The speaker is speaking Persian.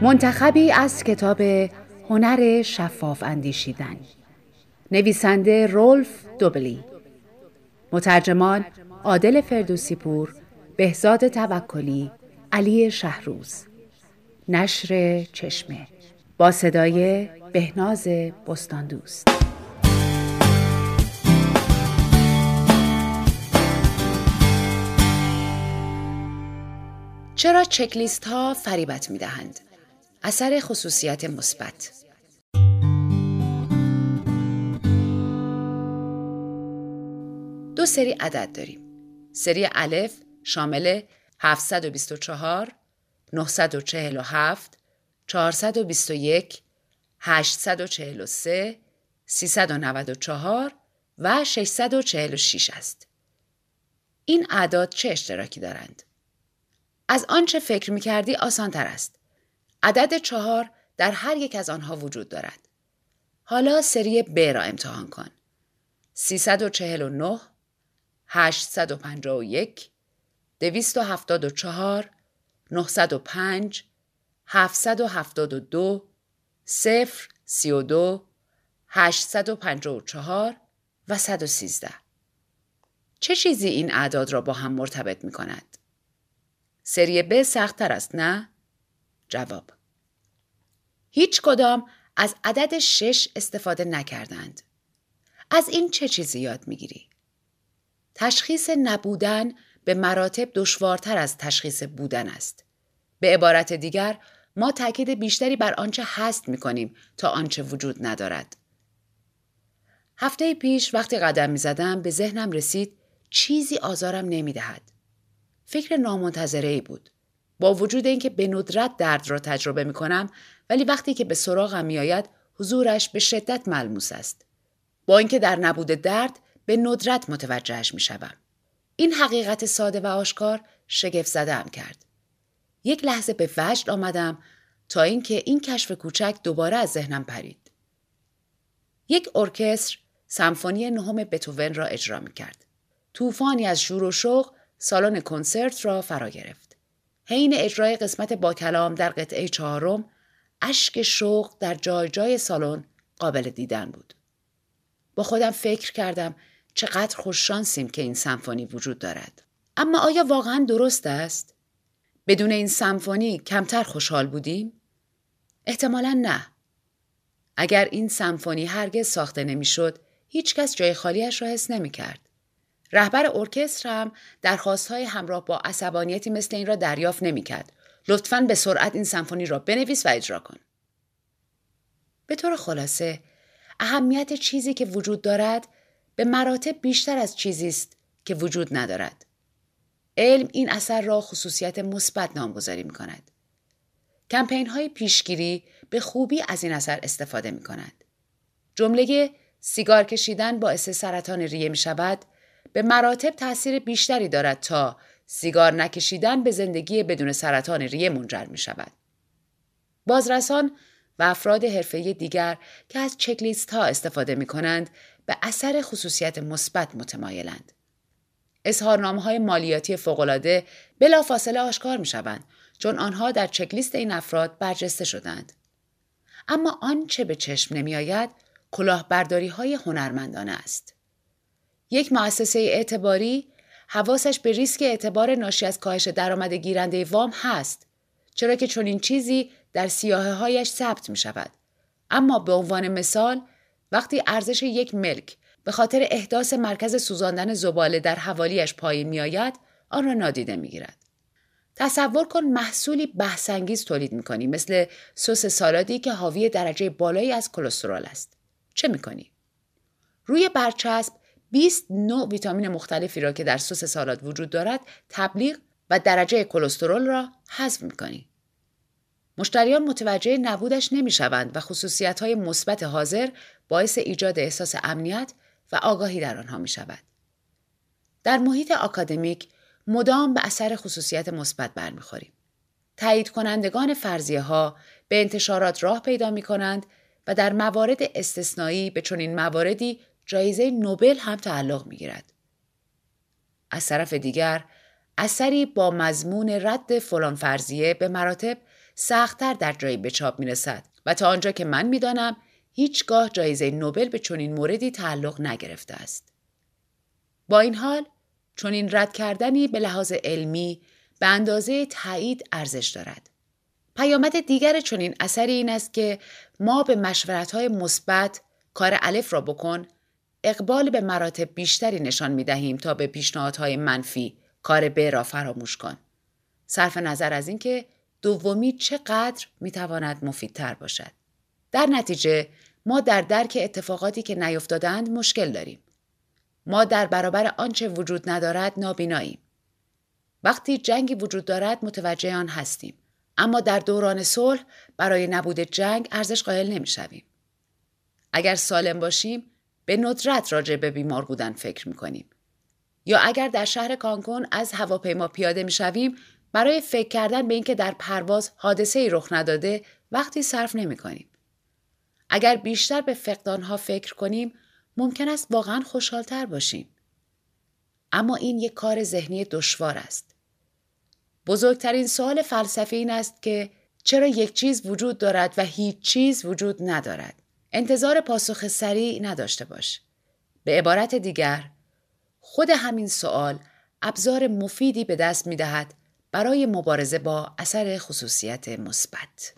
منتخبی از کتاب هنر شفاف اندیشیدن. نویسنده رولف دوبلی. مترجمان عادل فردوسی بهزاد توکلی علی شهروز. نشر چشمه. با صدای بهناز بستاندوست. چرا چکلیست ها فریبت می دهند؟ اثر خصوصیت مثبت دو سری عدد داریم. سری الف شامل 724 947 421 843 394 و 646 است. این اعداد چه اشتراکی دارند؟ از آنچه فکر می کردی آسان تر است. عدد چهار در هر یک از آنها وجود دارد. حالا سری ب را امتحان کن. 349 851 274 905 772 0 32 854 و 113 چه چیزی این اعداد را با هم مرتبط می کند؟ سری ب سختتر است نه؟ جواب هیچ کدام از عدد شش استفاده نکردند. از این چه چیزی یاد می‌گیری؟ تشخیص نبودن به مراتب دشوارتر از تشخیص بودن است. به عبارت دیگر ما تاکید بیشتری بر آنچه هست می کنیم تا آنچه وجود ندارد. هفته پیش وقتی قدم می زدم به ذهنم رسید چیزی آزارم نمی دهد. فکر نامنتظره ای بود. با وجود اینکه به ندرت درد را تجربه می کنم ولی وقتی که به سراغم می آید حضورش به شدت ملموس است. با اینکه در نبود درد به ندرت متوجهش می شدم. این حقیقت ساده و آشکار شگفت زده کرد. یک لحظه به وجد آمدم تا اینکه این کشف کوچک دوباره از ذهنم پرید. یک ارکستر سمفونی نهم بتوون را اجرا می کرد. طوفانی از شور و شوق سالن کنسرت را فرا گرفت. حین اجرای قسمت با کلام در قطعه چهارم اشک شوق در جای جای سالن قابل دیدن بود. با خودم فکر کردم چقدر خوششانسیم که این سمفونی وجود دارد. اما آیا واقعا درست است؟ بدون این سمفونی کمتر خوشحال بودیم؟ احتمالا نه. اگر این سمفونی هرگز ساخته نمی‌شد، هیچکس جای خالیش را حس نمی کرد. رهبر ارکستر هم درخواستهای همراه با عصبانیتی مثل این را دریافت نمی‌کرد. لطفا به سرعت این سمفونی را بنویس و اجرا کن. به طور خلاصه اهمیت چیزی که وجود دارد به مراتب بیشتر از چیزی است که وجود ندارد. علم این اثر را خصوصیت مثبت نامگذاری می کند. کمپین های پیشگیری به خوبی از این اثر استفاده می کند. جمله سیگار کشیدن باعث سرطان ریه می شود به مراتب تاثیر بیشتری دارد تا سیگار نکشیدن به زندگی بدون سرطان ریه منجر می شود. بازرسان و افراد حرفه دیگر که از چکلیست ها استفاده می کنند به اثر خصوصیت مثبت متمایلند. اظهارنامه های مالیاتی فوقالعاده بلافاصله آشکار می شوند چون آنها در چکلیست این افراد برجسته شدند. اما آنچه به چشم نمی آید کلاهبرداری های هنرمندانه است. یک مؤسسه اعتباری حواسش به ریسک اعتبار ناشی از کاهش درآمد گیرنده وام هست چرا که چنین چیزی در سیاهه هایش ثبت می شود. اما به عنوان مثال وقتی ارزش یک ملک به خاطر احداث مرکز سوزاندن زباله در حوالیش پایین می آید آن را نادیده می گیرد. تصور کن محصولی بحثانگیز تولید می کنی مثل سس سالادی که حاوی درجه بالایی از کلسترول است. چه می کنی؟ روی برچسب 20 نوع ویتامین مختلفی را که در سس سالاد وجود دارد تبلیغ و درجه کلسترول را حذف می‌کنی. مشتریان متوجه نبودش نمی‌شوند و خصوصیت مثبت حاضر باعث ایجاد احساس امنیت و آگاهی در آنها می شود. در محیط آکادمیک مدام به اثر خصوصیت مثبت برمیخوریم. تایید کنندگان فرضیه ها به انتشارات راه پیدا می کنند و در موارد استثنایی به چنین مواردی جایزه نوبل هم تعلق می گیرد. از طرف دیگر اثری با مضمون رد فلان فرضیه به مراتب سختتر در جایی به چاپ می رسد و تا آنجا که من می‌دانم هیچگاه جایزه نوبل به چنین موردی تعلق نگرفته است. با این حال چنین رد کردنی به لحاظ علمی به اندازه تایید ارزش دارد. پیامد دیگر چنین اثری این است که ما به مشورت‌های مثبت کار الف را بکن اقبال به مراتب بیشتری نشان می دهیم تا به پیشنهادهای منفی کار ب را فراموش کن. صرف نظر از اینکه دومی چقدر می تواند مفیدتر باشد. در نتیجه ما در درک اتفاقاتی که نیفتادند مشکل داریم. ما در برابر آنچه وجود ندارد نابیناییم. وقتی جنگی وجود دارد متوجه آن هستیم. اما در دوران صلح برای نبود جنگ ارزش قائل نمی‌شویم. اگر سالم باشیم به ندرت راجع به بیمار بودن فکر می‌کنیم. یا اگر در شهر کانکون از هواپیما پیاده می‌شویم برای فکر کردن به اینکه در پرواز حادثه ای رخ نداده وقتی صرف نمی کنیم. اگر بیشتر به فقدانها فکر کنیم ممکن است واقعا خوشحالتر باشیم. اما این یک کار ذهنی دشوار است. بزرگترین سوال فلسفی این است که چرا یک چیز وجود دارد و هیچ چیز وجود ندارد؟ انتظار پاسخ سریع نداشته باش. به عبارت دیگر خود همین سوال ابزار مفیدی به دست می دهد برای مبارزه با اثر خصوصیت مثبت.